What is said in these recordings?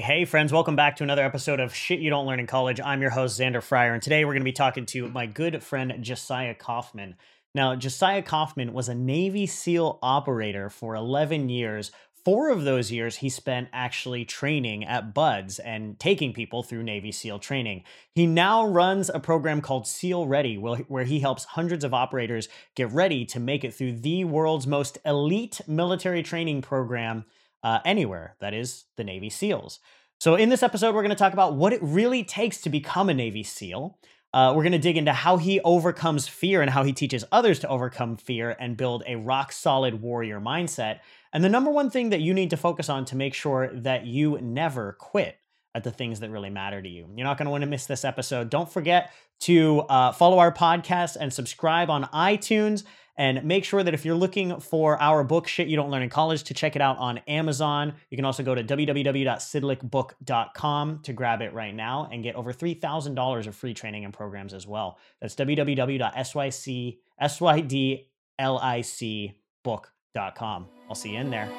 Hey, friends, welcome back to another episode of Shit You Don't Learn in College. I'm your host, Xander Fryer, and today we're going to be talking to my good friend, Josiah Kaufman. Now, Josiah Kaufman was a Navy SEAL operator for 11 years. Four of those years he spent actually training at BUD/S and taking people through Navy SEAL training. He now runs a program called SEAL Ready, where he helps hundreds of operators get ready to make it through the world's most elite military training program uh, anywhere, that is, the Navy SEALs. So, in this episode, we're going to talk about what it really takes to become a Navy SEAL. Uh, we're going to dig into how he overcomes fear and how he teaches others to overcome fear and build a rock solid warrior mindset. And the number one thing that you need to focus on to make sure that you never quit at the things that really matter to you. You're not going to want to miss this episode. Don't forget to uh, follow our podcast and subscribe on iTunes. And make sure that if you're looking for our book, Shit You Don't Learn in College, to check it out on Amazon. You can also go to www.sydlicbook.com to grab it right now and get over $3,000 of free training and programs as well. That's www.sydlicbook.com. I'll see you in there.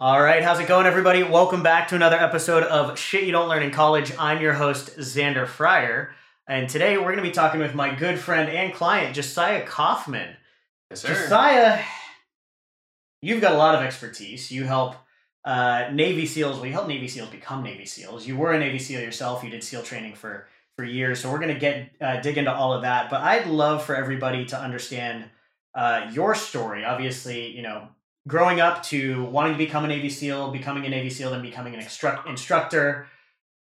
All right, how's it going, everybody? Welcome back to another episode of Shit You Don't Learn in College. I'm your host, Xander Fryer. And today we're going to be talking with my good friend and client, Josiah Kaufman. Yes, sir. Josiah, you've got a lot of expertise. You help uh, Navy SEALs. Well, you help Navy SEAls become Navy SEAls. You were a Navy SEAL yourself. You did SEAL training for for years. So we're going to get uh, dig into all of that. But I'd love for everybody to understand uh, your story. Obviously, you know, growing up to wanting to become a Navy SEAL, becoming a Navy SEAL, then becoming an instru- instructor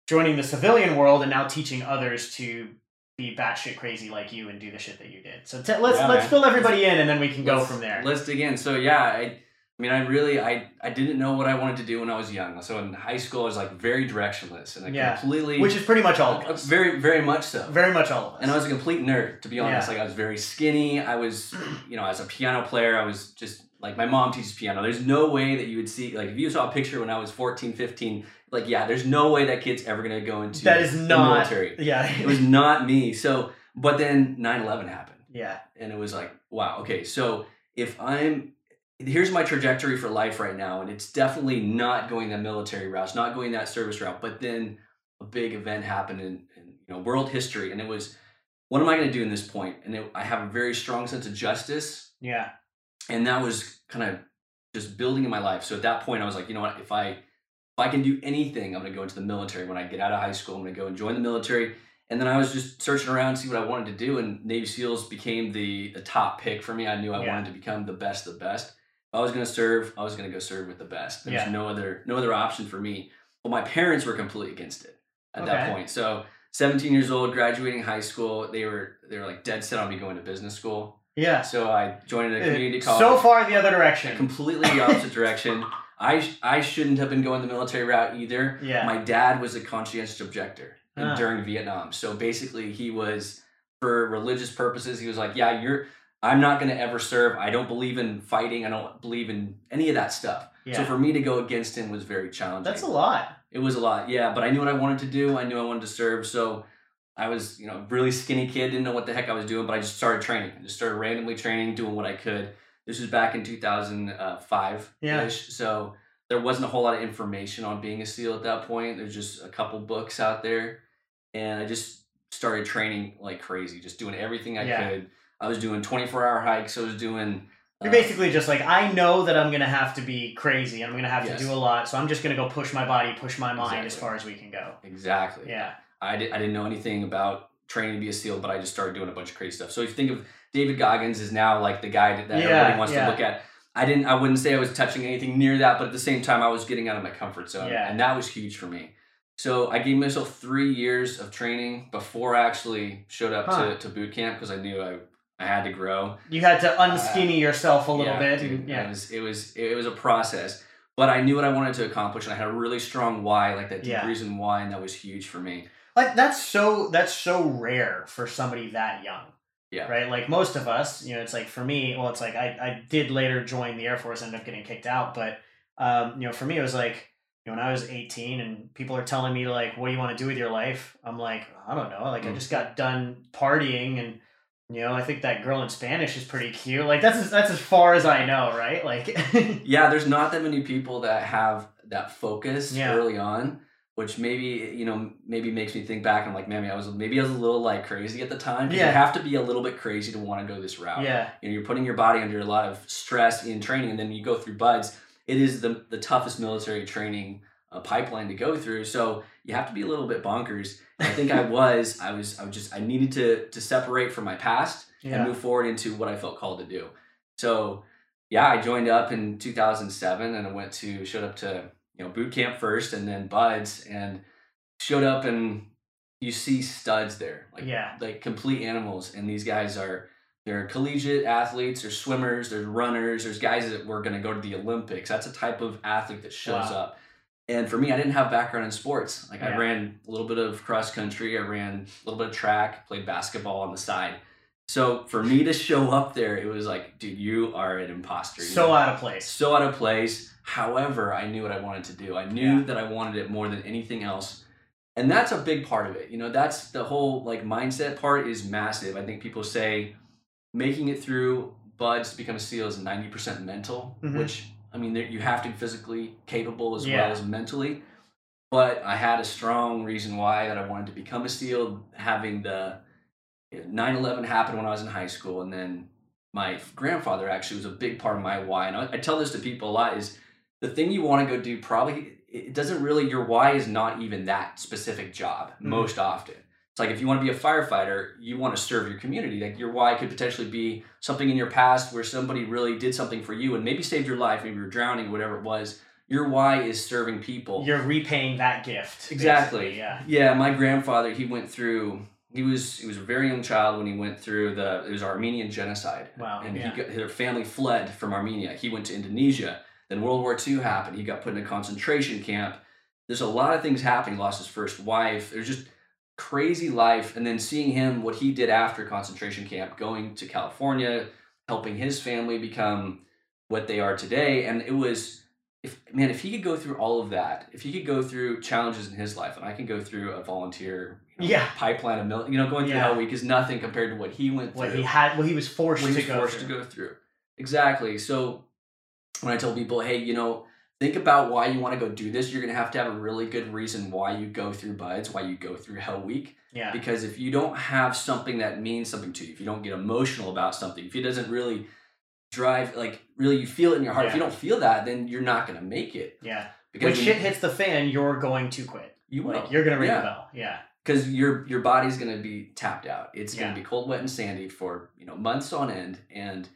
joining the civilian world and now teaching others to be batshit crazy like you and do the shit that you did. So t- let's yeah, let's man. fill everybody in and then we can go from there. Let's dig in. So yeah, I, I mean, I really I I didn't know what I wanted to do when I was young. So in high school, I was like very directionless and I yeah. completely, which is pretty much all of uh, us. Very very much so. Very much all of us. And I was a complete nerd, to be honest. Yeah. Like I was very skinny. I was, you know, as a piano player, I was just like my mom teaches piano. There's no way that you would see like if you saw a picture when I was 14, 15, like yeah, there's no way that kid's ever gonna go into that is not military. Yeah, it was not me. So, but then 9/11 happened. Yeah, and it was like wow. Okay, so if I'm here's my trajectory for life right now, and it's definitely not going that military route. It's not going that service route. But then a big event happened in, in you know world history, and it was what am I going to do in this point? And it, I have a very strong sense of justice. Yeah, and that was kind of just building in my life. So at that point, I was like, you know what, if I if I can do anything, I'm going to go into the military. When I get out of high school, I'm going to go and join the military. And then I was just searching around to see what I wanted to do, and Navy SEALs became the the top pick for me. I knew I yeah. wanted to become the best of the best. If I was going to serve, I was going to go serve with the best. There's yeah. no other no other option for me. But my parents were completely against it at okay. that point. So 17 years old, graduating high school, they were they were like dead set on me going to business school. Yeah. So I joined a community college. So far the other direction. Completely the opposite direction. I I shouldn't have been going the military route either. Yeah. My dad was a conscientious objector huh. during Vietnam. So basically he was for religious purposes, he was like, Yeah, you're I'm not gonna ever serve. I don't believe in fighting. I don't believe in any of that stuff. Yeah. So for me to go against him was very challenging. That's a lot. It was a lot, yeah. But I knew what I wanted to do. I knew I wanted to serve. So I was, you know, really skinny kid, didn't know what the heck I was doing, but I just started training. I just started randomly training, doing what I could. This was back in 2005 yeah. So there wasn't a whole lot of information on being a SEAL at that point. There's just a couple books out there. And I just started training like crazy, just doing everything I yeah. could. I was doing 24 hour hikes. I was doing You're Uh, basically just like I know that I'm gonna have to be crazy. I'm gonna have Yes. to do a lot, so I'm just gonna go push my body, push my mind as far as we can go. exactly. Yeah, I, did, I didn't know anything about training to be a SEAL, but I just started doing a bunch of crazy stuff. So if you think of David Goggins is now like the guy that, that Yeah, everybody wants yeah. to look at. I didn't. I wouldn't say I was touching anything near that, but at the same time, I was getting out of my comfort zone, Yeah. and that was huge for me. So I gave myself three years of training before I actually showed up Huh. to, to boot camp because I knew I, I had to grow. you had to uh, unskinny yourself a little bit. dude, and, yeah, It was it was it was a process, but I knew what I wanted to accomplish, and I had a really strong why, like that deep reason why, and that was huge for me. Like that's so that's so rare for somebody that young. Yeah. Right. Like most of us, you know, it's like for me. Well, it's like I I did later join the Air Force, ended up getting kicked out, but um, you know, for me, it was like. You know, when I was 18 and people are telling me like, what do you want to do with your life? I'm like, I don't know. Like I Mm. just got done partying and you know, I think that girl in Spanish is pretty cute. Like that's as, that's as far as I know, right? Like Yeah, there's not that many people that have that focus Yeah. early on, which maybe you know maybe makes me think back. I'm like, man, I was maybe I was a little like crazy at the time. Yeah. you have to be a little bit crazy to want to go this route. yeah, you know, you're putting your body under a lot of stress in training, and then you go through BUD/S. It is the the toughest military training uh, pipeline to go through. So you have to be a little bit bonkers. I think I was. I was. I was just. I needed to to separate from my past yeah. and move forward into what I felt called to do. So yeah, I joined up in 2007 and I went to showed up to you know boot camp first and then BUD/S and showed up and you see studs there like Yeah. like complete animals and these guys are they're collegiate athletes there's swimmers there's runners there's guys that were going to go to the olympics. That's a type of athlete that shows Wow. up. And for me i didn't have background in sports. Like i ran a little bit of cross country i ran a little bit of track played basketball on the side so for me to show up there it was like dude you are an imposter you so know? out of place. so out of place. However, I knew what I wanted to do. I knew Yeah. that I wanted it more than anything else. And that's a big part of it. You know, that's the whole like mindset part is massive. I think people say making it through BUD/S to become a SEAL is 90% mental, Mhm. which I mean, you have to be physically capable as Yeah. well as mentally. But I had a strong reason why that I wanted to become a SEAL, having the 9 11 happened when I was in high school. And then my grandfather actually was a big part of my why. And I, I tell this to people a lot is the thing you want to go do probably, it doesn't really, your why is not even that specific job Mhm. most often. It's like if you want to be a firefighter, you want to serve your community. Like your why could potentially be something in your past where somebody really did something for you and maybe saved your life, maybe you were drowning, whatever it was. Your why is serving people. You're repaying that gift. Exactly. Yeah. Yeah, my grandfather, he went through he was he was a very young child when he went through the it was Armenian genocide. Wow, And yeah. he got, their family fled from Armenia. He went to Indonesia. Then World War II happened. He got put in a concentration camp. There's a lot of things happening. He lost his first wife. There's just crazy life. And then seeing him, what he did after concentration camp, going to California, helping his family become what they are today. And it was if man, if he could go through all of that, if he could go through challenges in his life, and I can go through a volunteer Yeah. pipeline of mil- you know, going through Yeah. Hell Week is nothing compared to what he went through What he had, what he was forced what to go forced through. to go through. Exactly. So when I tell people, hey, you know, think about why you want to go do this, you're gonna have to have a really good reason why you go through BUD/S, why you go through Hell Week. Yeah. Because if you don't have something that means something to you, if you don't get emotional about something, if it doesn't really drive like really you feel it in your heart, if you don't feel that, then you're not gonna make it. Yeah. Because When when- shit hits the fan, you're going to quit. you will. Like you're gonna ring Yeah. the bell. Yeah. Because your your body's going to be tapped out. It's going to be cold, wet, and sandy for you know months on end, and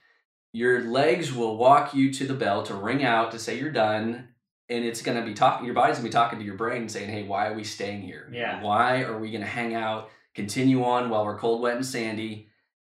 your legs will walk you to the bell to ring out to say you're done, and it's going to be talking. Your body's going to be talking to your brain, saying, "Hey, why are we staying here? Yeah. why are we going to hang out, continue on while we're cold, wet, and sandy?"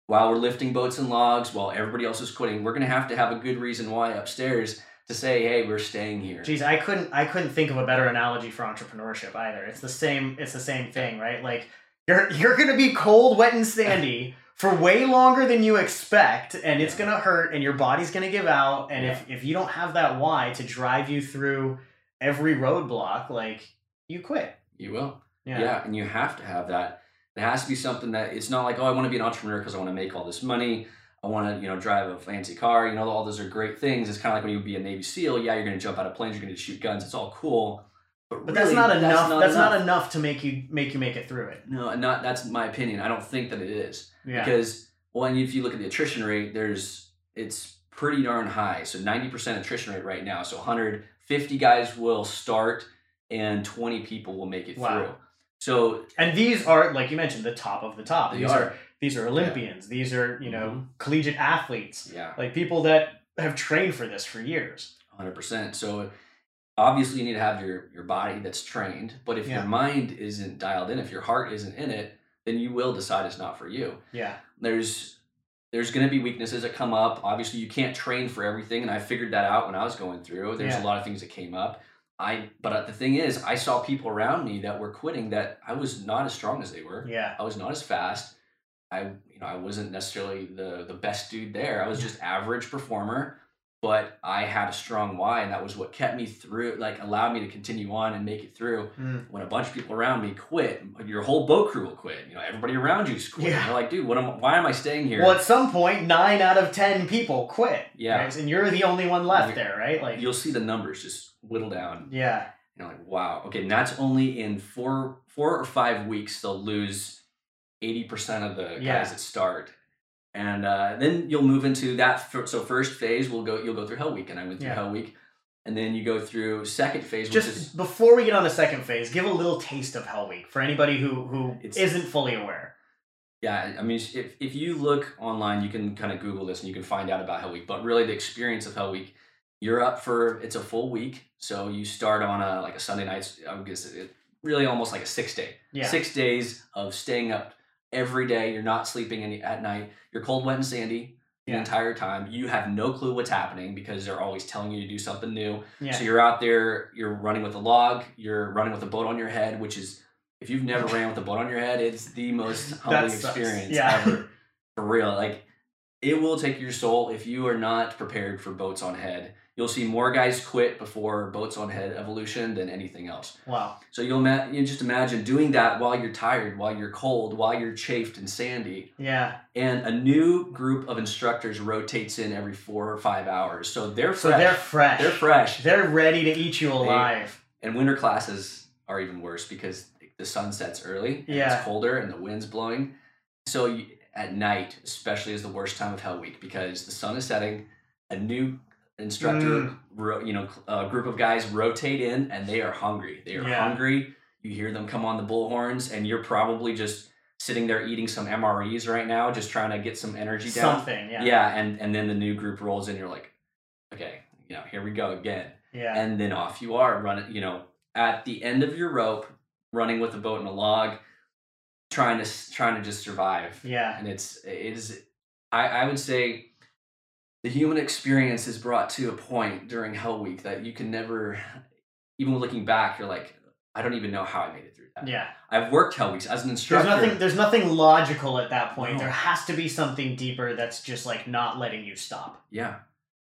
While we're lifting boats and logs, while everybody else is quitting, we're gonna have to have a good reason why upstairs to say, "Hey, we're staying here." Geez, I couldn't I couldn't think of a better analogy for entrepreneurship either. It's the same it's the same thing, right? Like you're you're gonna be cold, wet, and sandy for way longer than you expect, and it's gonna hurt and your body's gonna give out. And if, if you don't have that why to drive you through every roadblock, like you quit. You will. Yeah. Yeah. and you have to have that. It has to be something that it's not like, oh, I want to be an entrepreneur because I want to make all this money. I want to, you know, drive a fancy car. You know, all those are great things. It's kind of like when you would be a Navy SEAL. Yeah, you're going to jump out of planes. You're going to shoot guns. It's all cool. But, But really, that's not enough. That's, not, enough. enough to make you make you make it through it. No, not that's my opinion. I don't think that it is Yeah. because well, and if you look at the attrition rate, there's it's pretty darn high. So 90% attrition rate right now. So 150 guys will start and 20 people will make it Wow. through. So And these are, like you mentioned, the top of the top. These are. These are Olympians. These are you know Mhm. collegiate athletes, yeah, like people that have trained for this for years. 100%. So obviously you need to have your your body that's trained, but if Yeah. your mind isn't dialed in, if your heart isn't in it, then you will decide it's not for you. Yeah, there's there's going to be weaknesses that come up. Obviously, you can't train for everything, and I figured that out when I was going through. There's Yeah. a lot of things that came up. I but the thing is, I saw people around me that were quitting that I was not as strong as they were. yeah, I was not as fast. I you know I wasn't necessarily the the best dude there. I was just average performer, but I had a strong why, and that was what kept me through. Like allowed me to continue on and make it through Mm. when a bunch of people around me quit, your whole boat crew will quit. You know, everybody around you's quit. Yeah. You're like, dude, what am? Why am I staying here? Well, at some point, nine out of ten people quit. Yeah. right? and you're the only one left there, right? Like, You'll see the numbers just whittle down. yeah, You're like, wow, okay, and that's only in four, four or five weeks. They'll lose eighty percent of the guys Yeah. that start, and uh, then you'll move into that. So first phase, we'll go. You'll go through Hell Week, and I went through Yeah. Hell Week, and then you go through second phase, which just is before we get on the second phase, give a little taste of Hell Week for anybody who who not fully aware. Yeah, I mean, if, if you look online, you can kind of Google this and you can find out about Hell Week. But really, the experience of Hell Week, you're up for it's a full week. So you start on a like a Sunday night. I guess it really almost like a six day. Yeah, Six days of staying up every day. You're not sleeping any at night. You're cold, wet, and sandy the Yeah. entire time. You have no clue what's happening because they're always telling you to do something new. yeah, So you're out there, you're running with a log, you're running with a boat on your head, which is if you've never ran with a boat on your head, it's the most humbling experience Yeah. ever. For real. Like it will take your soul if you are not prepared for boats on head. You'll see more guys quit before boats on head evolution than anything else. wow, So you'll ma- you just imagine doing that while you're tired, while you're cold, while you're chafed and sandy, yeah. and a new group of instructors rotates in every four or five hours. So they're So fresh. they're fresh. They're fresh. They're ready to eat you alive. And winter classes are even worse because the sun sets early Yeah. it's colder and the wind's blowing. So you, at night, especially, is the worst time of Hell Week because the sun is setting. A new instructor, Mm. ro- you know, a group of guys rotate in and they are hungry. They are Yeah. hungry. You hear them come on the bullhorns, and you're probably just sitting there eating some MREs right now, just trying to get some energy down. Something, yeah, Yeah, and and then the new group rolls in. You're like, okay, you know, here we go again yeah. and then off you are running you know at the end of your rope running with a boat and a log trying to trying to just survive yeah. and it's it is i i would say the human experience is brought to a point during hell week that you can never even looking back you're like i don't even know how i made it through that Yeah. i've worked hell weeks as an There's instructor nothing there's nothing logical at that point. No. There has to be something deeper that's just like not letting you stop. yeah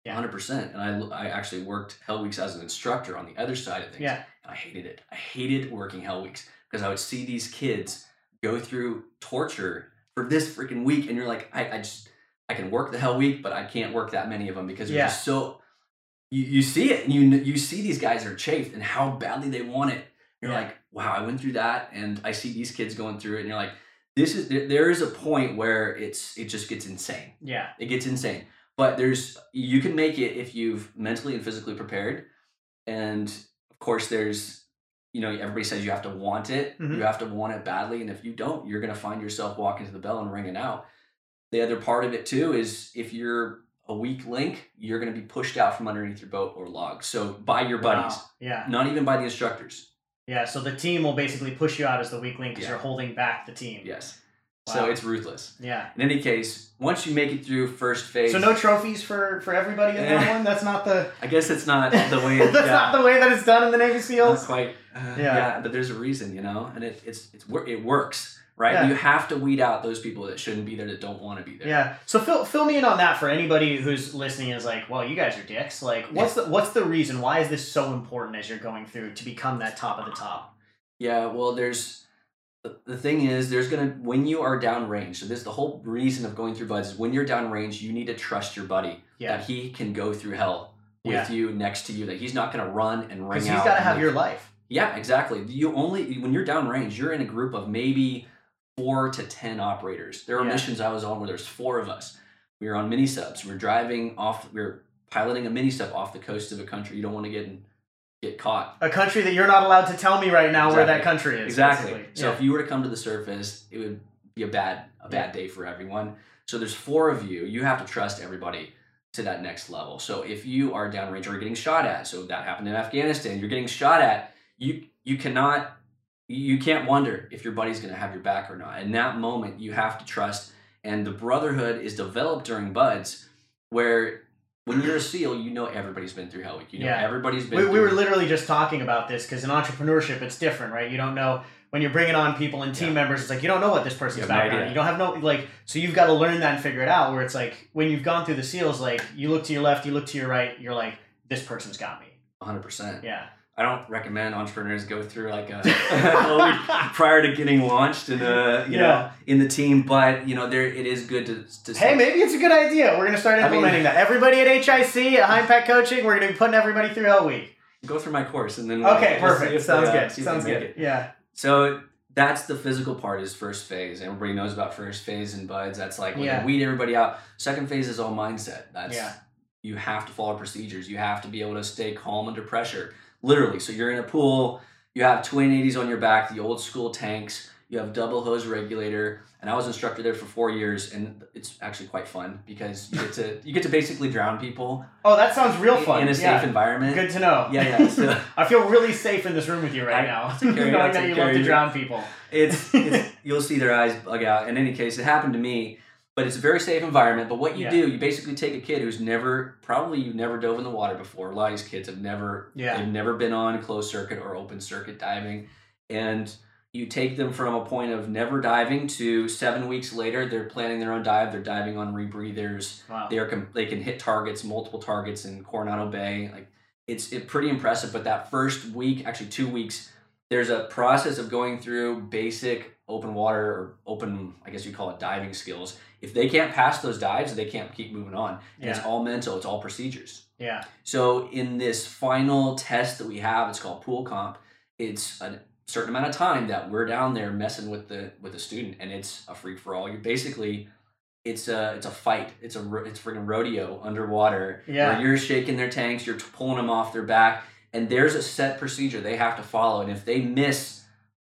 Yeah. 100% and I, I actually worked hell weeks as an instructor on the other side of things Yeah. I hated it. I hated working Hell Weeks because I would see these kids go through torture for this freaking week, and you're like, I, I just I can work the Hell Week, but I can't work that many of them because Yeah. just so. You, you see it, and you you see these guys are chafed and how badly they want it. You're Yeah. like, wow, I went through that, and I see these kids going through it, and you're like, this is there, there is a point where it's it just gets insane. Yeah. It gets insane. But there's you can make it if you've mentally and physically prepared. And of course there's you know, everybody says you have to want it. Mhm. You have to want it badly. And if you don't, you're gonna find yourself walking to the bell and ringing out. The other part of it too is if you're a weak link, you're gonna be pushed out from underneath your boat or log. So by your buddies, Wow. Yeah. not even by the instructors. Yeah. So the team will basically push you out as the weak link because Yeah. you're holding back the team. Yes. Wow. So it's ruthless. Yeah. In any case, once you make it through first phase, So no trophies for for everybody in that Eh. one. That's not the. I guess it's not the way. That's yeah. not the way that it's done in the Navy Not SEAls. quite. Uh, Yeah. yeah. but there's a reason, you know, and it, it's it's it works, right? Yeah. You have to weed out those people that shouldn't be there, that don't want to be there. Yeah. So fill fill me in on that for anybody who's listening is like, well, you guys are dicks. Like, what's the what's the reason? Why is this so important as you're going through to become that top of the top? Yeah. Well, there's the, thing is, there's gonna when you are downrange. So this the whole reason of going through BUD/S is when you're downrange, you need to trust your buddy Yeah. that he can go through hell with Yeah. you next to you. That he's not gonna run and ring Because out. he's got to have your life. Yeah, exactly. You only when you're downrange, you're in a group of maybe four to ten operators. There are Yeah. missions I was on where there's four of us. we were on mini subs. We are driving off. We are piloting a mini sub off the coast of a country you don't want to get in, get caught. A country that you're not allowed to tell me right now where that country is. Exactly. basically. So Yeah. if you were to come to the surface, it would be a bad a bad day for everyone. So there's four of you. You have to trust everybody to that next level. So if you are downrange or getting shot at, so that happened in Afghanistan, you're getting shot at, you you cannot you can't wonder if your buddy's going to have your back or not. In that moment, you have to trust and the brotherhood is developed during BUD/S where when you're a SEAL, you know everybody's been through Hell Week. You know Yeah. everybody's been we, we were literally just talking about this because in entrepreneurship it's different right you don't know when you're bringing on people and team Yeah. members it's like you don't know what this person's have no you don't have no like so you've got to learn that and figure it out where it's like when you've gone through the seals like you look to your left you look to your right you're like this person's got me 100%. yeah I don't recommend entrepreneurs go through like a, prior to getting launched in the you Yeah. know in the team, but you know there it is good to, to hey maybe it's a good idea we're going to start I mean- implementing that everybody at hic at high impact coaching we're going to be putting everybody through hell week go through my course and then we'll- okay we'll perfect if sounds uh, good see if they sounds good it. yeah So that's the physical part is first phase. Everybody knows about first phase and BUD/S. That's like when Yeah. you weed everybody out. Second phase is all mindset. That's Yeah. you have to follow procedures. You have to be able to stay calm under pressure. Literally. So you're in a pool, you have 280s on your back, the old school tanks, you have double hose regulator. And I was instructor there for four years, and it's actually quite fun because you get to you get to basically drown people oh that sounds real in- fun in a safe yeah. environment. good to know Yeah, yeah. So I feel really safe in this room with you right I- now, I'll take you, knowing that you love to drown people. it's, it's you'll see their eyes bug out. In any case, it happened to me, but it's a very safe environment. But what you Yeah. do, you basically take a kid who's never probably you've never dove in the water before. A lot of these kids have never Yeah. they've never been on closed circuit or open circuit diving, and you take them from a point of never diving to seven weeks later they're planning their own dive. They're diving on rebreathers. Wow. They are they can hit targets, multiple targets in Coronado Bay. Like it's it pretty impressive. But that first week, actually two weeks, there's a process of going through basic open water or open, I guess you call it diving skills. If they can't pass those dives, they can't keep moving on. And it's all mental. It's all procedures. Yeah. So in this final test that we have, it's called pool comp. It's a certain amount of time that we're down there messing with the with the student, and it's a free for all. You're basically it's a it's a fight. It's a it's freaking rodeo underwater. Yeah. Where you're shaking their tanks, you're pulling them off their back, and there's a set procedure they have to follow. And if they miss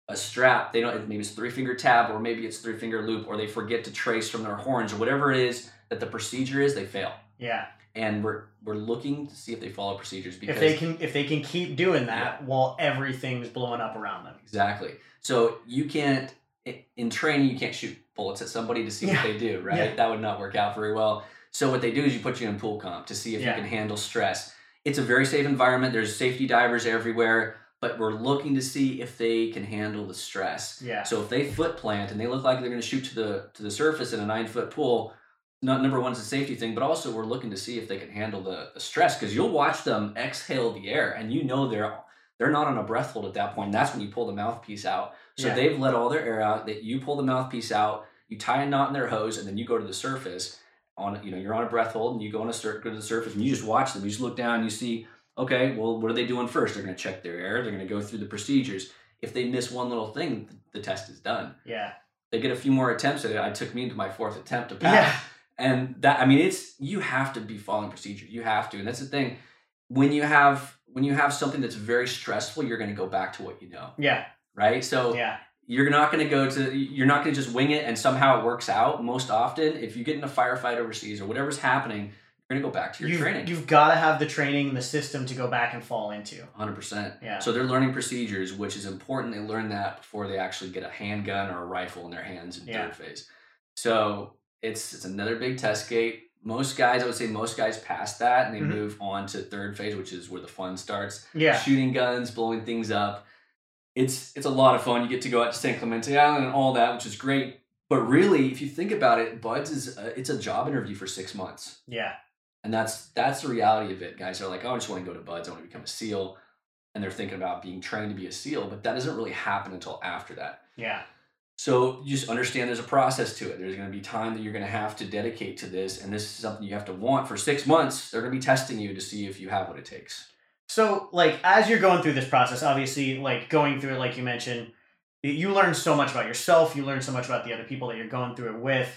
a strap, they don't maybe it's three finger tab or maybe it's three finger loop, or they forget to trace from their horns or whatever it is that the procedure is, they fail Yeah. and we're we're looking to see if they follow procedures because If they can if they can keep doing that while everything's blowing up around them. exactly. So you can't in training you can't shoot bullets at somebody to see Yeah. what they do, right? Yeah. That would not work out very well. So what they do is you put you in pool comp to see if Yeah. you can handle stress. It's a very safe environment. There's safety divers everywhere, but we're looking to see if they can handle the stress. Yeah. So if they foot plant and they look like they're going to shoot to the to the surface in a nine foot pool, not number one is a safety thing, but also we're looking to see if they can handle the, the stress because you'll watch them exhale the air and you know they're they're not on a breath hold at that point. That's when you pull the mouthpiece out. So Yeah. they've let all their air out. That you pull the mouthpiece out, you tie a knot in their hose, and then you go to the surface. On you know you're on a breath hold and you go on a cir- go to the surface and you just watch them. You just look down and you see okay, well what are they doing first? They're going to check their air. They're going to go through the procedures. If they miss one little thing, the test is done Yeah. they get a few more attempts at it. I took me into my fourth attempt to pass. Yeah. And that I mean it's you have to be following procedure. You have to. And that's the thing. When you have when you have something that's very stressful, you're gonna go back to what you know. Yeah. Right? So Yeah. you're not gonna go to you're not gonna just wing it and somehow it works out. Most often, if you get in a firefight overseas or whatever's happening, you're gonna go back to your You've, training. you've got to have the training and the system to go back and fall into. 100%. Yeah. So they're learning procedures, which is important. They learn that before they actually get a handgun or a rifle in their hands in Yeah. third phase. So it's it's another big test gate. Most guys, I would say, most guys pass that and they Mhm. move on to third phase, which is where the fun starts. Yeah. Shooting guns, blowing things up. It's it's a lot of fun. You get to go out to San Clemente Island and all that, which is great. But really, if you think about it, BUD/S is a, it's a job interview for six months. Yeah. And that's that's the reality of it. Guys are like, oh, I just want to go to BUD/S. I want to become a SEAL. And they're thinking about being trained to be a SEAL, but that doesn't really happen until after that. Yeah. So you just understand there's a process to it. There's going to be time that you're going to have to dedicate to this, and this is something you have to want for six months. They're going to be testing you to see if you have what it takes. So, like, as you're going through this process, obviously, like going through it, like you mentioned, you learn so much about yourself. You learn so much about the other people that you're going through it with.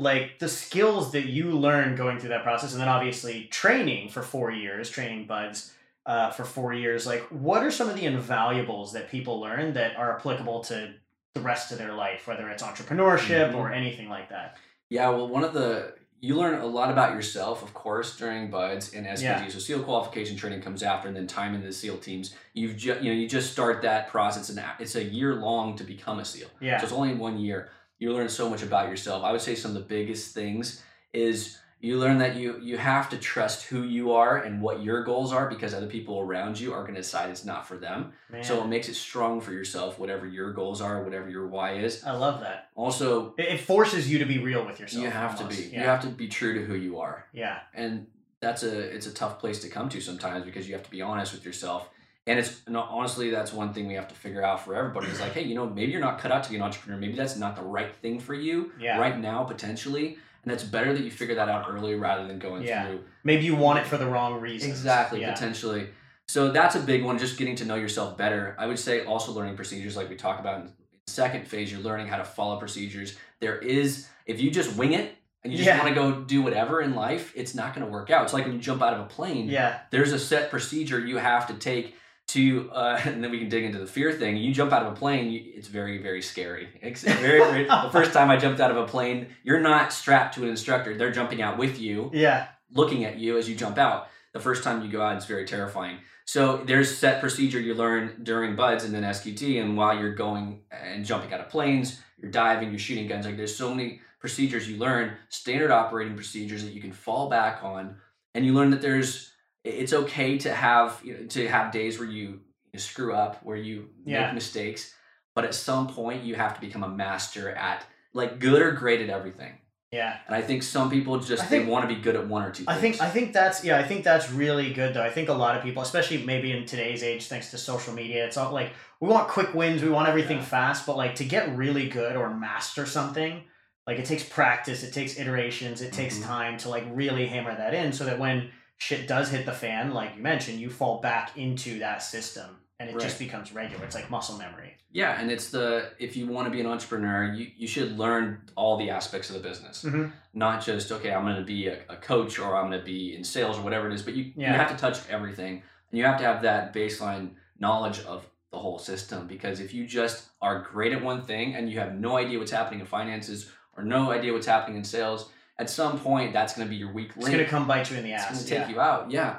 Like the skills that you learn going through that process, and then obviously training for four years, training BUD/S uh, for four years. Like, what are some of the invaluables that people learn that are applicable to the rest of their life, whether it's entrepreneurship Mhm. or anything like that? Yeah, well, one of the you learn a lot about yourself, of course, during BUD/S and SQT. Yeah. So SEAL qualification training comes after, and then time in the SEAL teams. You've ju- you know you just start that process, and it's a year long to become a SEAL. Yeah. So it's only one year. You learn so much about yourself. I would say some of the biggest things is you learn that you you have to trust who you are and what your goals are because other people around you are going to decide it's not for them. Man, So it makes it strong for yourself, whatever your goals are, whatever your why is. I love that. Also, It, it forces you to be real with yourself. you have almost. to be. Yeah. You have to be true to who you are. yeah. And that's a it's a tough place to come to sometimes because you have to be honest with yourself. And it's and honestly that's one thing we have to figure out for everybody is like, hey, you know, maybe you're not cut out to be an entrepreneur. Maybe that's not the right thing for you Yeah. right now potentially. And it's better that you figure that out early rather than going Yeah. through Maybe you want it for the wrong reasons. Exactly, Yeah. potentially. So that's a big one, just getting to know yourself better. I would say also learning procedures, like we talk about in the second phase, you're learning how to follow procedures. There is, if you just wing it and you just Yeah. want to go do whatever in life, it's not going to work out. It's like when you jump out of a plane, Yeah. there's a set procedure you have to take to, uh, and then we can dig into the fear thing. You jump out of a plane, you, it's very, very scary. It's very, very, the first time I jumped out of a plane, you're not strapped to an instructor. They're jumping out with you Yeah. looking at you as you jump out. The first time you go out, it's very terrifying. So there's set procedure you learn during BUD/S and then SQT, and while you're going and jumping out of planes, you're diving, you're shooting guns. Like there's so many procedures you learn, standard operating procedures that you can fall back on, and you learn that there's it's okay to have you know, to have days where you, you screw up, where you Yeah. make mistakes, but at some point you have to become a master at like good or great at everything. Yeah. And I think some people just I they want to be good at one or two. I think. I think that's yeah I think that's really good though I think a lot of people especially maybe in today's age thanks to social media it's all like we want quick wins we want everything Yeah. fast but like to get really good or master something like it takes practice it takes iterations it takes Mhm. time to like really hammer that in so that when shit does hit the fan like you mentioned you fall back into that system and it just becomes regular. It's like muscle memory. Yeah, and it's the if you want to be an entrepreneur, you, you should learn all the aspects of the business, Mhm. not just okay, I'm going to be a, a coach or I'm going to be in sales or whatever it is, but you Yeah. you have to touch everything, and you have to have that baseline knowledge of the whole system because if you just are great at one thing and you have no idea what's happening in finances or no idea what's happening in sales, at some point that's going to be your weak link. it's link. gonna come bite you in the It's ass going to take yeah. you out. Yeah.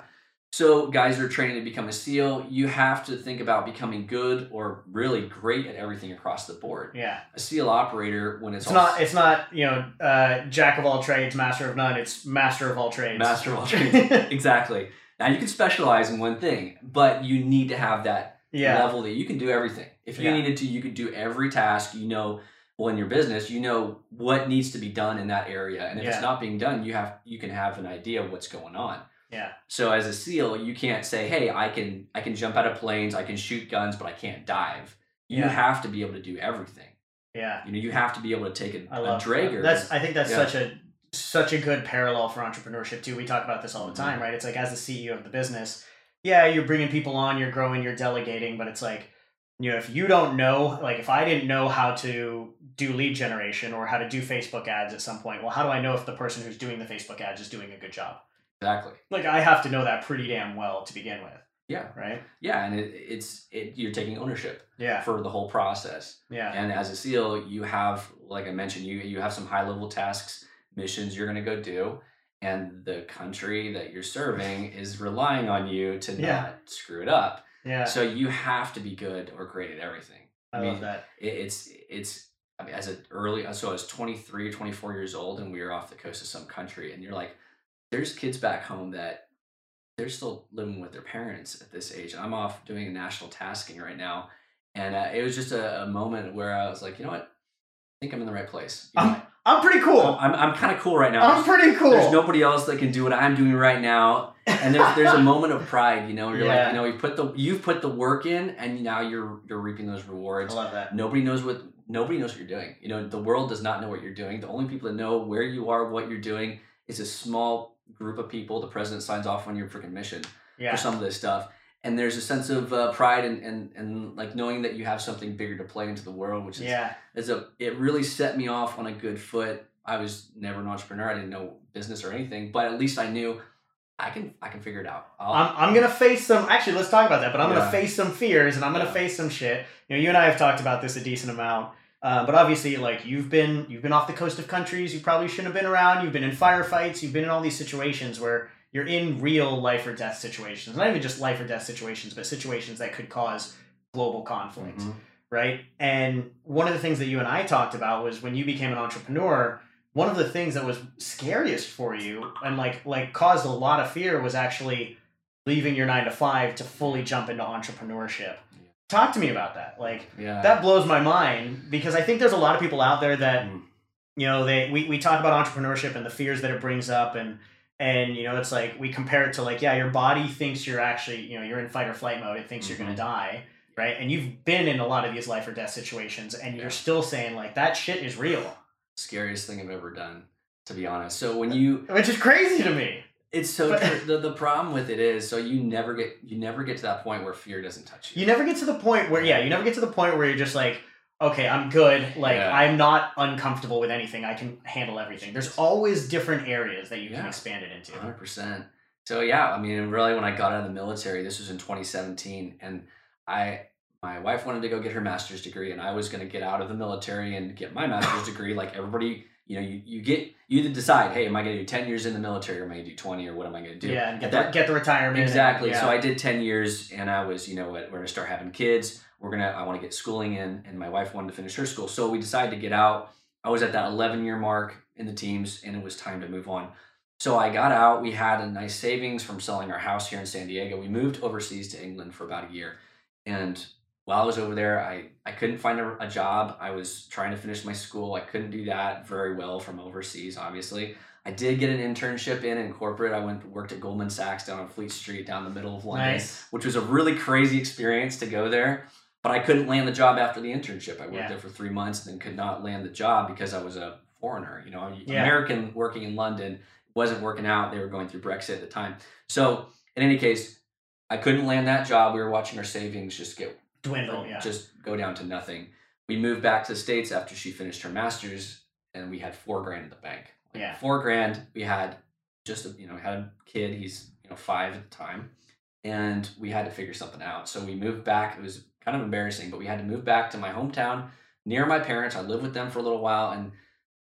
So, guys are training to become a SEAL, you have to think about becoming good or really great at everything across the board. yeah A SEAL operator, when it's, it's not it's not you know uh, jack of all trades master of none it's master of all trades master of all trades, exactly. Now you can specialize in one thing, but you need to have that yeah level that you can do everything. If you Yeah. needed to, you could do every task. You know, well, in your business, you know what needs to be done in that area, and if Yeah. it's not being done, you have you can have an idea of what's going on. yeah So as a SEAL, you can't say, "Hey, I can I can jump out of planes, I can shoot guns, but I can't dive." You Yeah. have to be able to do everything. yeah You know, you have to be able to take a, I a love Draeger. That's I think that's Yeah. such a such a good parallel for entrepreneurship too. We talk about this all the Mhm. time, right? It's like as the CEO of the business, yeah, you're bringing people on, you're growing, you're delegating, but it's like you know if you don't know, like if I didn't know how to do lead generation or how to do Facebook ads at some point, well, how do I know if the person who's doing the Facebook ads is doing a good job? exactly. Like I have to know that pretty damn well to begin with. Yeah. Right. Yeah, and it, it's it, you're taking ownership Yeah. for the whole process. Yeah. And as a SEAL, you have, like I mentioned, you you have some high level tasks, missions you're going to go do, and the country that you're serving is relying on you to Yeah. not screw it up. Yeah. So you have to be good or great at everything. I mean, love that. it, it's it's I mean as an early so I was 23 or 24 years old and we were off the coast of some country and you're like there's kids back home that they're still living with their parents at this age and I'm off doing a national tasking right now and uh, it was just a, a moment where I was like you know what I think I'm in the right place You know, I'm pretty cool. I'm, I'm kind of cool right now I'm pretty cool. there's nobody else that can do what I'm doing right now and there's, there's a moment of pride you know where you're Yeah. like you know you put the you've put the work in and now you're you're reaping those rewards. I love that. nobody knows what nobody knows what you're doing you know the world does not know what you're doing the only people that know where you are what you're doing is a small group of people the president signs off on your freaking mission Yeah. for some of this stuff and there's a sense of uh, pride and, and and like knowing that you have something bigger to play into the world which is, Yeah. is a it really set me off on a good foot I was never an entrepreneur. I didn't know business or anything, but at least I knew I can I can figure it out. I'll, I'm, I'm gonna face some. Actually, let's talk about that. But I'm Yeah. gonna face some fears, and I'm gonna Yeah. face some shit. You know, you and I have talked about this a decent amount. Uh, but obviously, like you've been you've been off the coast of countries you probably shouldn't have been around. You've been in firefights. You've been in all these situations where you're in real life or death situations. Not even just life or death situations, but situations that could cause global conflict. Mhm. right? And one of the things that you and I talked about was when you became an entrepreneur, one of the things that was scariest for you and like like caused a lot of fear was actually leaving your 9 to 5 to fully jump into entrepreneurship. Talk to me about that. Like Yeah. that blows my mind because I think there's a lot of people out there that Mm. you know they we, we talk about entrepreneurship and the fears that it brings up and and you know it's like we compare it to like yeah your body thinks you're actually you know you're in fight or flight mode it thinks you're Mhm. going to die right and you've been in a lot of these life or death situations and Yeah. you're still saying like that shit is real Scariest thing I've ever done, to be honest. So when you which is crazy to me It's so But- true. the the problem with it is so you never get you never get to that point where fear doesn't touch you. you never get to the point where yeah you never get to the point where you're just like okay i'm good like Yeah. i'm not uncomfortable with anything i can handle everything there's always different areas that you can expand it into Hundred percent. So yeah, I mean, really, when I got out of the military, this was in 2017, and I, my wife wanted to go get her master's degree, and I was going to get out of the military and get my master's degree. Like everybody, you know, you, you get you either decide, hey, am I going to do 10 years in the military, or am I going to do 20, or what am I going to do? yeah and get, At the, that- get the retirement and- Exactly. yeah. So I did 10 years and I was, you know what, we're going to start having kids. We're going to, I want to get schooling in. And my wife wanted to finish her school. So we decided to get out. I was at that 11 year mark in the teams and it was time to move on. So I got out. We had a nice savings from selling our house here in San Diego. We moved overseas to England for about a year. And while I was over there, I, I couldn't find a, a job. I was trying to finish my school. I couldn't do that very well from overseas, obviously. I did get an internship in in corporate. I went worked at Goldman Sachs down on Fleet Street, down the middle of London, nice which was a really crazy experience to go there. But I couldn't land the job after the internship. I worked Yeah. there for three months and then could not land the job because I was a foreigner. You know, Yeah. American working in London wasn't working out. They were going through Brexit at the time. So in any case, I couldn't land that job. We were watching our savings just get dwindle yeah just go down to nothing. We moved back to the states after she finished her masters, and we had four grand in the bank. Like, Yeah. four grand. We had just a, you know had a kid. He's you know five at the time, and we had to figure something out. So we moved back. It was kind of embarrassing, but we had to move back to my hometown near my parents. I lived with them for a little while, and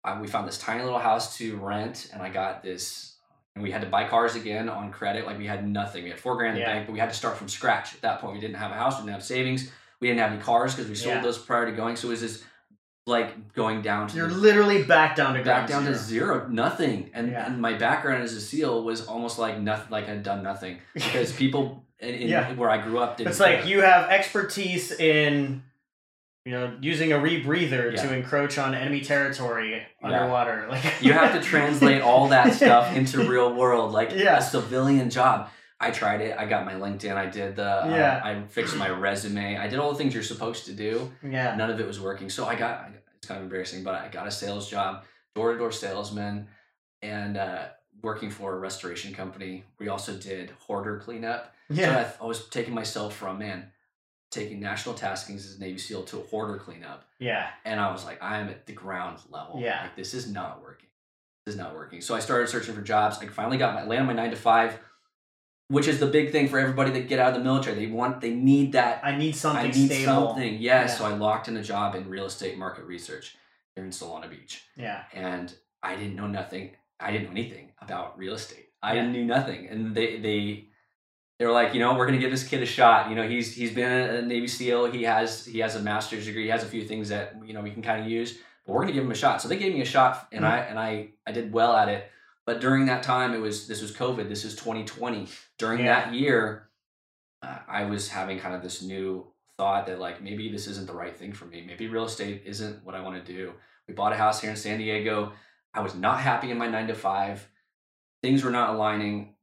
I, we found this tiny little house to rent, and I got this. And we had to buy cars again on credit. Like we had nothing. We had four grand in the bank, but we had to start from scratch. At that point, we didn't have a house. We didn't have savings. We didn't have any cars because we sold Yeah. those prior to going. So it was just like going down to you're the- literally back down to back down to zero. zero, nothing. And, Yeah. and my background as a SEAL was almost like nothing, like I'd done nothing because people in, in Yeah. where I grew up didn't. It's like you have expertise in, you know, using a rebreather Yeah. to encroach on enemy territory underwater. Like you have to translate all that stuff into real world, like Yeah. a civilian job. I tried it. I got my LinkedIn. I did the. um, Yeah. I fixed my resume. I did all the things you're supposed to do. yeah, None of it was working. So I got. It's kind of embarrassing, but I got a sales job, door to door salesman, and uh, working for a restoration company. We also did hoarder cleanup. So yeah, I, I was taking myself from man, taking national taskings as a Navy SEAL to a hoarder cleanup, yeah, and I was like, I am at the ground level. Yeah. like this is not working. This is not working. So I started searching for jobs. I finally got my landed my nine to five, which is the big thing for everybody that get out of the military. They want they need that. I need something I need stable. something. Yeah. Yeah. So I locked in a job in real estate market research here in Solana Beach, Yeah, and I didn't know nothing. I didn't know anything about real estate. I Yeah. knew nothing, and they they they were like, you know, we're gonna give this kid a shot. You know, he's he's been a Navy SEAL. He has he has a master's degree. He has a few things that you know we can kind of use, but we're gonna give him a shot. So they gave me a shot, and I and I I did well at it. But during that time, it was this was COVID. This is 2020. During Yeah. that year, uh, I was having kind of this new thought that like maybe this isn't the right thing for me. Maybe real estate isn't what I want to do. We bought a house here in San Diego. I was not happy in my nine to five. Things were not aligning.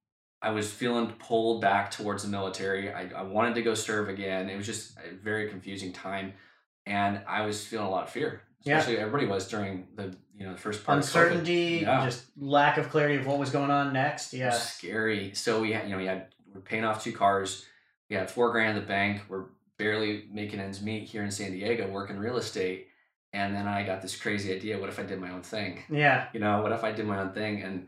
I was feeling pulled back towards the military. I, I wanted to go serve again. It was just a very confusing time. And I was feeling a lot of fear. Yeah. Especially everybody was during the you know the first part uncertainty, Yeah. just lack of clarity of what was going on next. Yeah, scary. So we had, you know, we had we're paying off two cars. We had four grand in the bank. We're barely making ends meet here in San Diego, working real estate. And then I got this crazy idea. What if I did my own thing? Yeah. You know, what if I did my own thing? And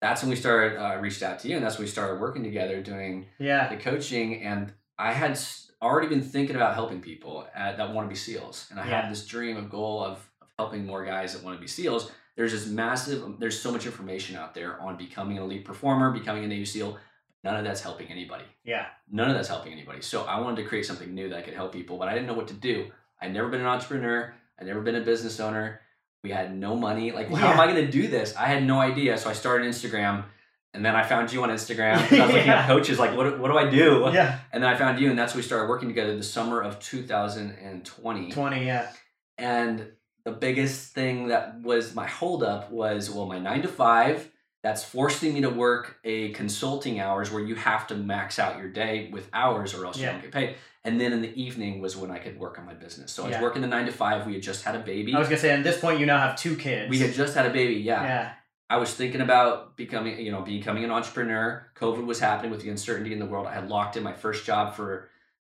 that's when we started, uh, reached out to you, and that's when we started working together doing Yeah. the coaching. And I had already been thinking about helping people uh, that want to be SEALs. And I Yeah. had this dream of goal of, of helping more guys that want to be SEALs. There's this massive, there's so much information out there on becoming an elite performer, becoming a Navy SEAL. None of that's helping anybody Yeah. none of that's helping anybody. So I wanted to create something new that could help people, but I didn't know what to do. I'd never been an entrepreneur. I'd never been a business owner. We had no money. Like, how am I going to do this? I had no idea. So I started Instagram, and then I found you on Instagram. I was looking Yeah. at coaches, like, what, what do I do? Yeah. And then I found you, and that's when we started working together the summer of 2020. 20. Yeah. And the biggest thing that was my holdup was well, my nine to five. That's forcing me to work a consulting hours where you have to max out your day with hours or else Yeah. you don't get paid. And then in the evening was when I could work on my business. So I was working the nine to five. We had just had a baby. I was gonna say, at this point, you now have two kids. we had just had a baby. Yeah. Yeah. I was thinking about becoming, you know, becoming an entrepreneur. COVID was happening with the uncertainty in the world. I had locked in my first job for,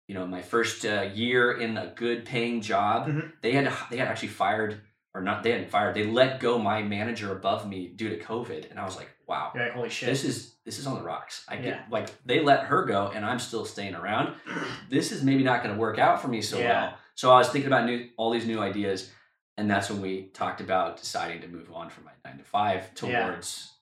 you know, my first uh, year in a good paying job. Mhm. They had they had actually fired or not. They hadn't fired. They let go my manager above me due to COVID, and I was like, wow, You're like, holy shit. this is this is on the rocks. I Yeah. get like they let her go, and I'm still staying around. This is maybe not going to work out for me so Yeah. well. So I was thinking about new all these new ideas, and that's when we talked about deciding to move on from my nine to five Yeah. towards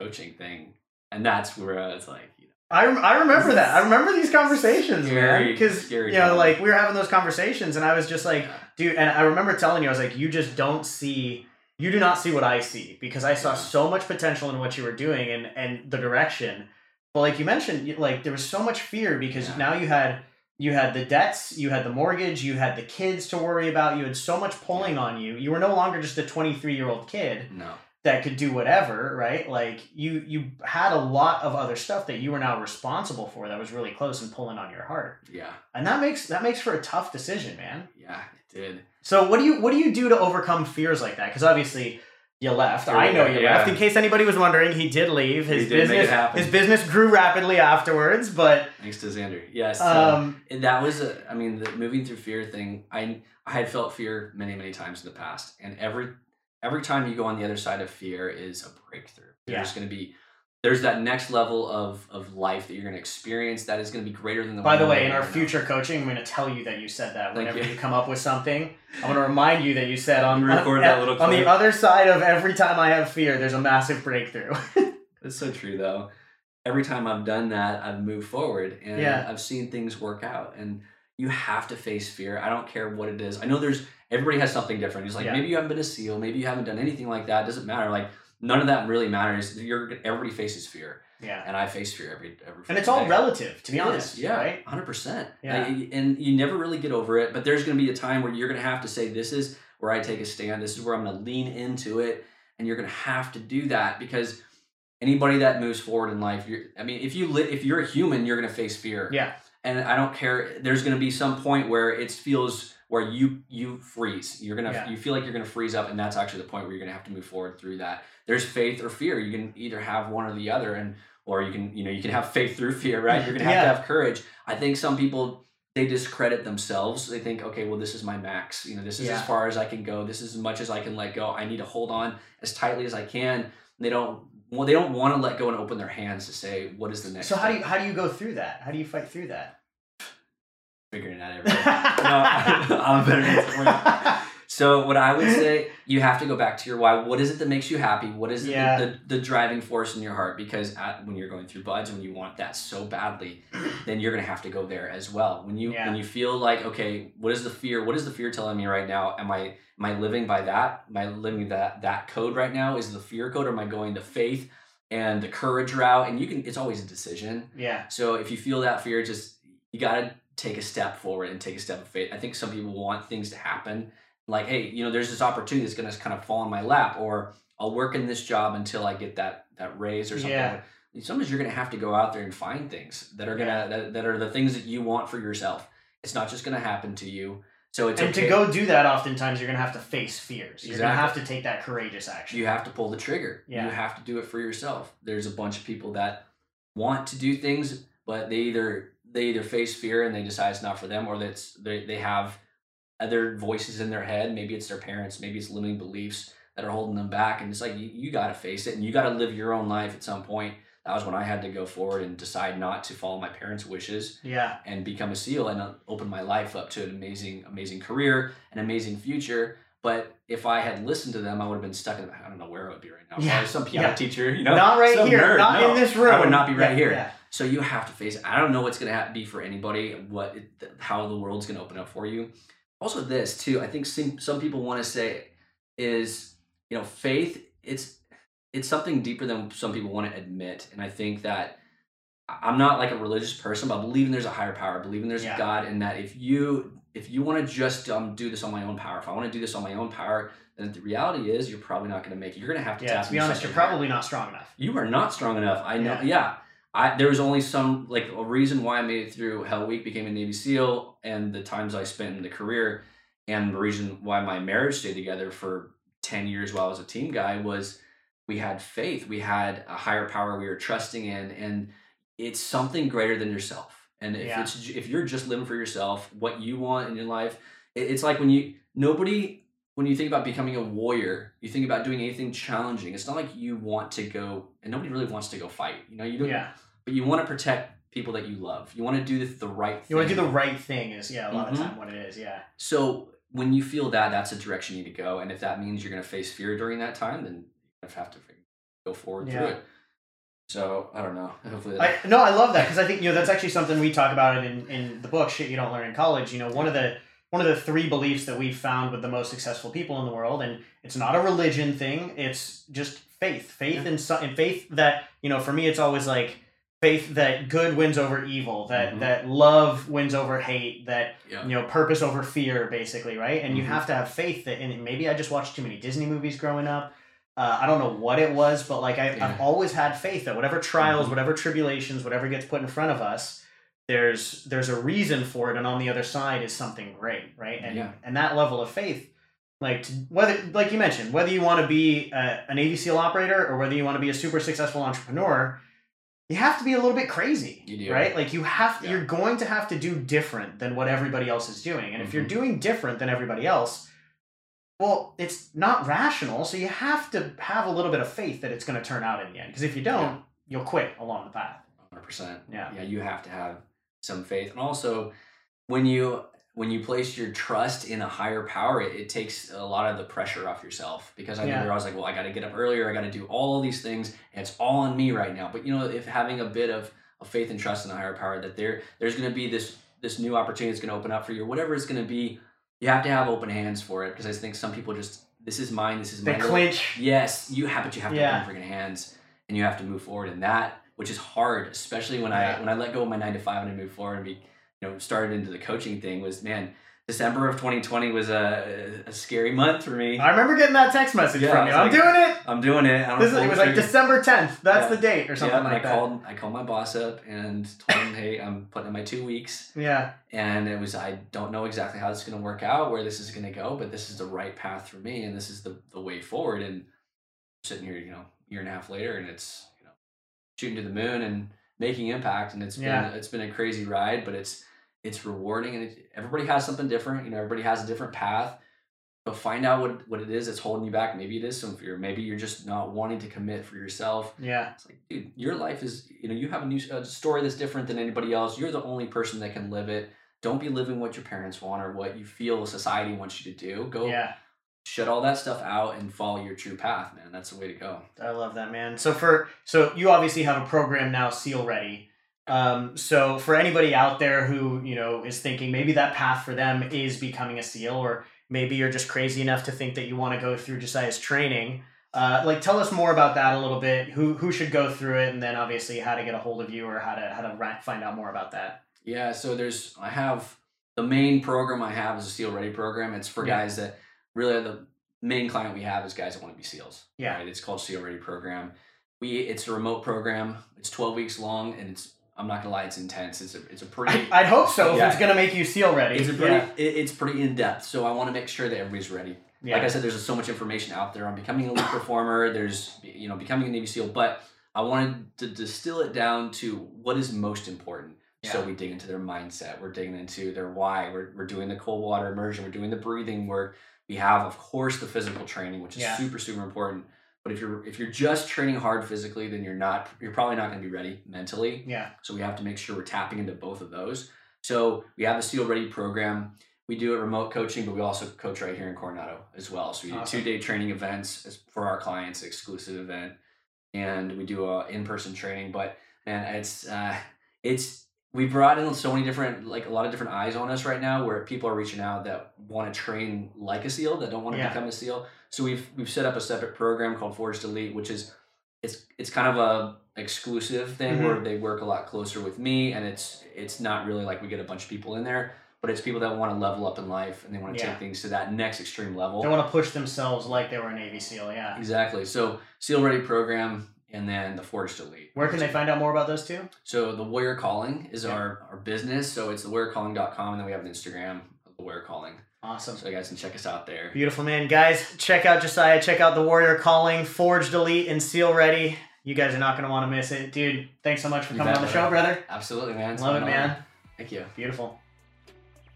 coaching thing, and that's where I was like, I, rem- I remember that. I remember these conversations, man. Because you know, like we were having those conversations, and I was just like, yeah. dude. And I remember telling you, I was like, you just don't see, you do not see what I see because I saw Yeah. so much potential in what you were doing and and the direction. But like you mentioned, like there was so much fear because Yeah. now you had you had the debts, you had the mortgage, you had the kids to worry about. You had so much pulling on you. You were no longer just a twenty three year old kid no, that could do whatever, right? Like you you had a lot of other stuff that you were now responsible for that was really close and pulling on your heart. yeah, And that makes that makes for a tough decision, man. yeah, it did. So what do you what do you do to overcome fears like that? Cuz obviously you left. I know you Yeah. left. In case anybody was wondering, he did leave. His did business his business grew rapidly afterwards, but Thanks to Xander. Yes. so- um And that was a, I mean, the moving through fear thing. I I had felt fear many many times in the past, and every every time you go on the other side of fear is a breakthrough. Yeah. There's going to be there's that next level of of life that you're going to experience that is going to be greater than the. by the way, in our right now. future coaching, I'm going to tell you that you said that Thank whenever you. you. come up with something. I'm going to remind you that you said on, You record on, that little on the other side of every time I have fear, there's a massive breakthrough. That's so true though. Every time I've done that, I've moved forward and Yeah. I've seen things work out. And you have to face fear. I don't care what it is. I know there's everybody has something different. He's like, Yeah. maybe you haven't been a SEAL, maybe you haven't done anything like that. It doesn't matter. Like none of that really matters. You're everybody faces fear, yeah. and I face fear every every. And it's all day. relative, to be It honest. is, yeah, Right? hundred percent. Yeah. and you never really get over it. But there's going to be a time where you're going to have to say, "This is where I take a stand. This is where I'm going to lean into it," and you're going to have to do that because anybody that moves forward in life, you're. I mean, if you li- if you're a human, you're going to face fear. Yeah. And I don't care. There's going to be some point where it feels where you you freeze. You're gonna Yeah. you feel like you're gonna freeze up, and that's actually the point where you're gonna have to move forward through that. There's faith or fear. You can either have one or the other, and or you can you know you can have faith through fear, right? You're gonna have Yeah. to have courage. I think some people they discredit themselves. They think, okay, well, this is my max. You know, this is Yeah. as far as I can go. This is as much as I can let go. I need to hold on as tightly as I can. They don't. Well, they don't want to let go and open their hands to say, what is the next? So how do you how do you go through that? How do you fight through that? Figuring it out every day? no, I'm a better. So what I would say, you have to go back to your why. What is it that makes you happy? What is Yeah. the, the, the driving force in your heart? Because at, when you're going through BUD/S, when you want that so badly, then you're gonna have to go there as well. When you Yeah. when you feel like, okay, what is the fear? What is the fear telling me right now? Am I am I living by that? Am I living that that code right now? Is the fear code? Or am I going to faith and the courage route? And you can. It's always a decision. yeah. So if you feel that fear, just you gotta take a step forward and take a step of faith. I think some people want things to happen, like, hey, you know, there's this opportunity that's gonna kind of fall in my lap, or I'll work in this job until I get that that raise or something. Yeah. Sometimes you're gonna have to go out there and find things that are gonna that, that are the things that you want for yourself. It's not just gonna happen to you. So it's and okay. to go do that, oftentimes you're gonna have to face fears. You're gonna have to take that courageous action. you have to pull the trigger. Yeah. You have to do it for yourself. There's a bunch of people that want to do things, but they either they either face fear and they decide it's not for them, or that's they, they have other voices in their head. Maybe it's their parents, maybe it's limiting beliefs that are holding them back. And it's like you, you got to face it and you got to live your own life at some point. That was when I had to go forward and decide not to follow my parents' wishes Yeah. and become a SEAL and uh, open my life up to an amazing, amazing career, an amazing future. But if I had listened to them, I would have been stuck in. The, I don't know where I would be right now. Yeah, Probably some piano yeah. teacher, you know, not right here. nerd. Not No, in this room. I would not be right Yeah, here. Yeah. So you have to face it. I don't know what's going to be for anybody, what it, how the world's going to open up for you. Also, this too. I think some some people want to say is you know faith. It's it's something deeper than some people want to admit, and I think that I'm not like a religious person, but I believe in there's a higher power. I believe in there's Yeah. a God, and that if you if you want to just um, do this on my own power, if I want to do this on my own power, then the reality is you're probably not going to make it. You're going to have to Yeah. To be honest, you're probably not strong enough. you are not strong enough. I know. Yeah. Yeah. I there was only some like a reason why I made it through Hell Week, became a Navy SEAL, and the times I spent in the career, and the reason why my marriage stayed together for ten years while I was a team guy was we had faith, we had a higher power we were trusting in, and it's something greater than yourself. And if Yeah. it's if you're just living for yourself, what you want in your life, it- it's like when you nobody when you think about becoming a warrior, you think about doing anything challenging. It's not like you want to go, and nobody really wants to go fight. You know, you don't. Yeah. But you want to protect people that you love. You want to do the, the right thing. You want to do the right thing is yeah, a lot Mhm. of time what it is. Yeah. So when you feel that, that's the direction you need to go. And if that means you're going to face fear during that time, then you have to go forward through it. So I don't know. Hopefully, I no, I love that because I think you know that's actually something we talk about in in the book shit you don't learn in college. You know, one of the one of the three beliefs that we've found with the most successful people in the world, and it's not a religion thing. It's just faith, faith Yeah. in and faith that you know. For me, it's always like faith that good wins over evil, that Mhm. that love wins over hate, that yeah. you know purpose over fear, basically, right? And you Mhm. have to have faith that. And maybe I just watched too many Disney movies growing up. Uh, I don't know what it was, but like I, I've Yeah. always had faith that whatever trials, Mhm. whatever tribulations, whatever gets put in front of us, there's there's a reason for it, and on the other side is something great, right? And Yeah. and that level of faith, like to, whether like you mentioned, whether you want to be a, a Navy operator or whether you want to be a super successful entrepreneur, you have to be a little bit crazy, You do. right? Like you have Yeah. you're going to have to do different than what everybody else is doing, and if you're Mhm. doing different than everybody else well, it's not rational, so you have to have a little bit of faith that it's going to turn out in the end. Because if you don't, Yeah. you'll quit along the path. 100%. Yeah. Yeah, you have to have some faith. And also when you when you place your trust in a higher power, it, it takes a lot of the pressure off yourself. Because I Yeah. remember I was like, well, I gotta get up earlier, I gotta do all these things, and it's all on me right now. But you know, if having a bit of, of faith and trust in a higher power that there there's gonna be this this new opportunity that's gonna open up for you, whatever it's gonna be, you have to have open hands for it. Because I think some people just this is mine, this is They mine. clinch. Yes, you have, but you have to open freaking hands, and you have to move forward in that, which is hard, especially when Yeah. I when I let go of my nine to five and I moved forward and be, know, started into the coaching thing. Was man, December of 2020 was a, a scary month for me. I remember getting that text message Yeah, from you. I'm like- doing it. I'm doing it. I don't This is, it was like. December 10th. That's Yeah. the date or something yeah, like I that. called I called my boss up and told him, hey, I'm putting in my two weeks. Yeah. and it was I don't know exactly how this is going to work out, where this is going to go, but this is the right path for me, and this is the the way forward. And sitting here, you know, year and a half later, and it's you know shooting to the moon and making impact, and it's Yeah. been it's been a crazy ride, but it's it's rewarding, and it, everybody has something different. You know, everybody has a different path. But find out what what it is that's holding you back. Maybe it is some fear. Maybe you're just not wanting to commit for yourself. Yeah. It's like, dude, your life is, you know, you have a new a story that's different than anybody else. You're the only person that can live it. Don't be living what your parents want or what you feel society wants you to do. Go Yeah. shut all that stuff out and follow your true path, man. That's the way to go. I love that, man. So for so you obviously have a program now, Seal Ready. Um, so for anybody out there who you know is thinking maybe that path for them is becoming a SEAL, or maybe you're just crazy enough to think that you want to go through Josiah's training. Uh, like tell us more about that a little bit. Who who should go through it, and then obviously how to get a hold of you or how to how to find out more about that. Yeah, so there's I have the main program I have is a SEAL Ready program. It's for Yeah. guys that really are the main client we have is guys that want to be SEAls. Yeah. Right? It's called SEAL Ready program. We it's a remote program. It's 12 weeks long and it's I'm not gonna lie, it's intense. It's a it's a pretty I'd hope so. Yeah. If it's gonna make you SEAL ready, it's a pretty yeah. it, it's pretty in depth. So I want to make sure that everybody's ready. Yeah. Like I said, there's so much information out there on becoming a elite performer. There's you know becoming a Navy SEAL, but I wanted to distill it down to what is most important. So we dig into their mindset. We're digging into their why. We're, we're doing the cold water immersion. We're doing the breathing work. We have, of course, the physical training, which is Yeah. super, super important. But if you're if you're just training hard physically, then you're not you're probably not going to be ready mentally. Yeah. So we have to make sure we're tapping into both of those. So we have the SEAL Ready program. We do a remote coaching, but we also coach right here in Coronado as well. So we do Awesome. two day training events for our clients, exclusive event, and we do a in person training. But man, it's uh, it's we brought in so many different like a lot of different eyes on us right now, where people are reaching out that want to train like a SEAL, that don't want to Yeah. become a SEAL. So we've we've set up a separate program called Forged Elite, which is it's it's kind of a exclusive thing Mm-hmm. where they work a lot closer with me, and it's it's not really like we get a bunch of people in there, but it's people that want to level up in life and they want to Yeah. take things to that next extreme level. They want to push themselves like they were a Navy SEAL. Yeah. Exactly. So SEAL Ready program, and then the Forged Elite. Where can they find out more about those two? So the Warrior Calling is Yeah. our our business. So it's thewarriorcalling.com, and then we have an Instagram, the Warrior Calling. Awesome. So you guys can check us out there. Beautiful man, guys. Check out Josiah. Check out the Warrior Calling, Forged Elite, and Seal Ready. You guys are not going to want to miss it, dude. Thanks so much for coming on the show, brother. Absolutely, man. It's Love it, honor. man. Thank you. Beautiful.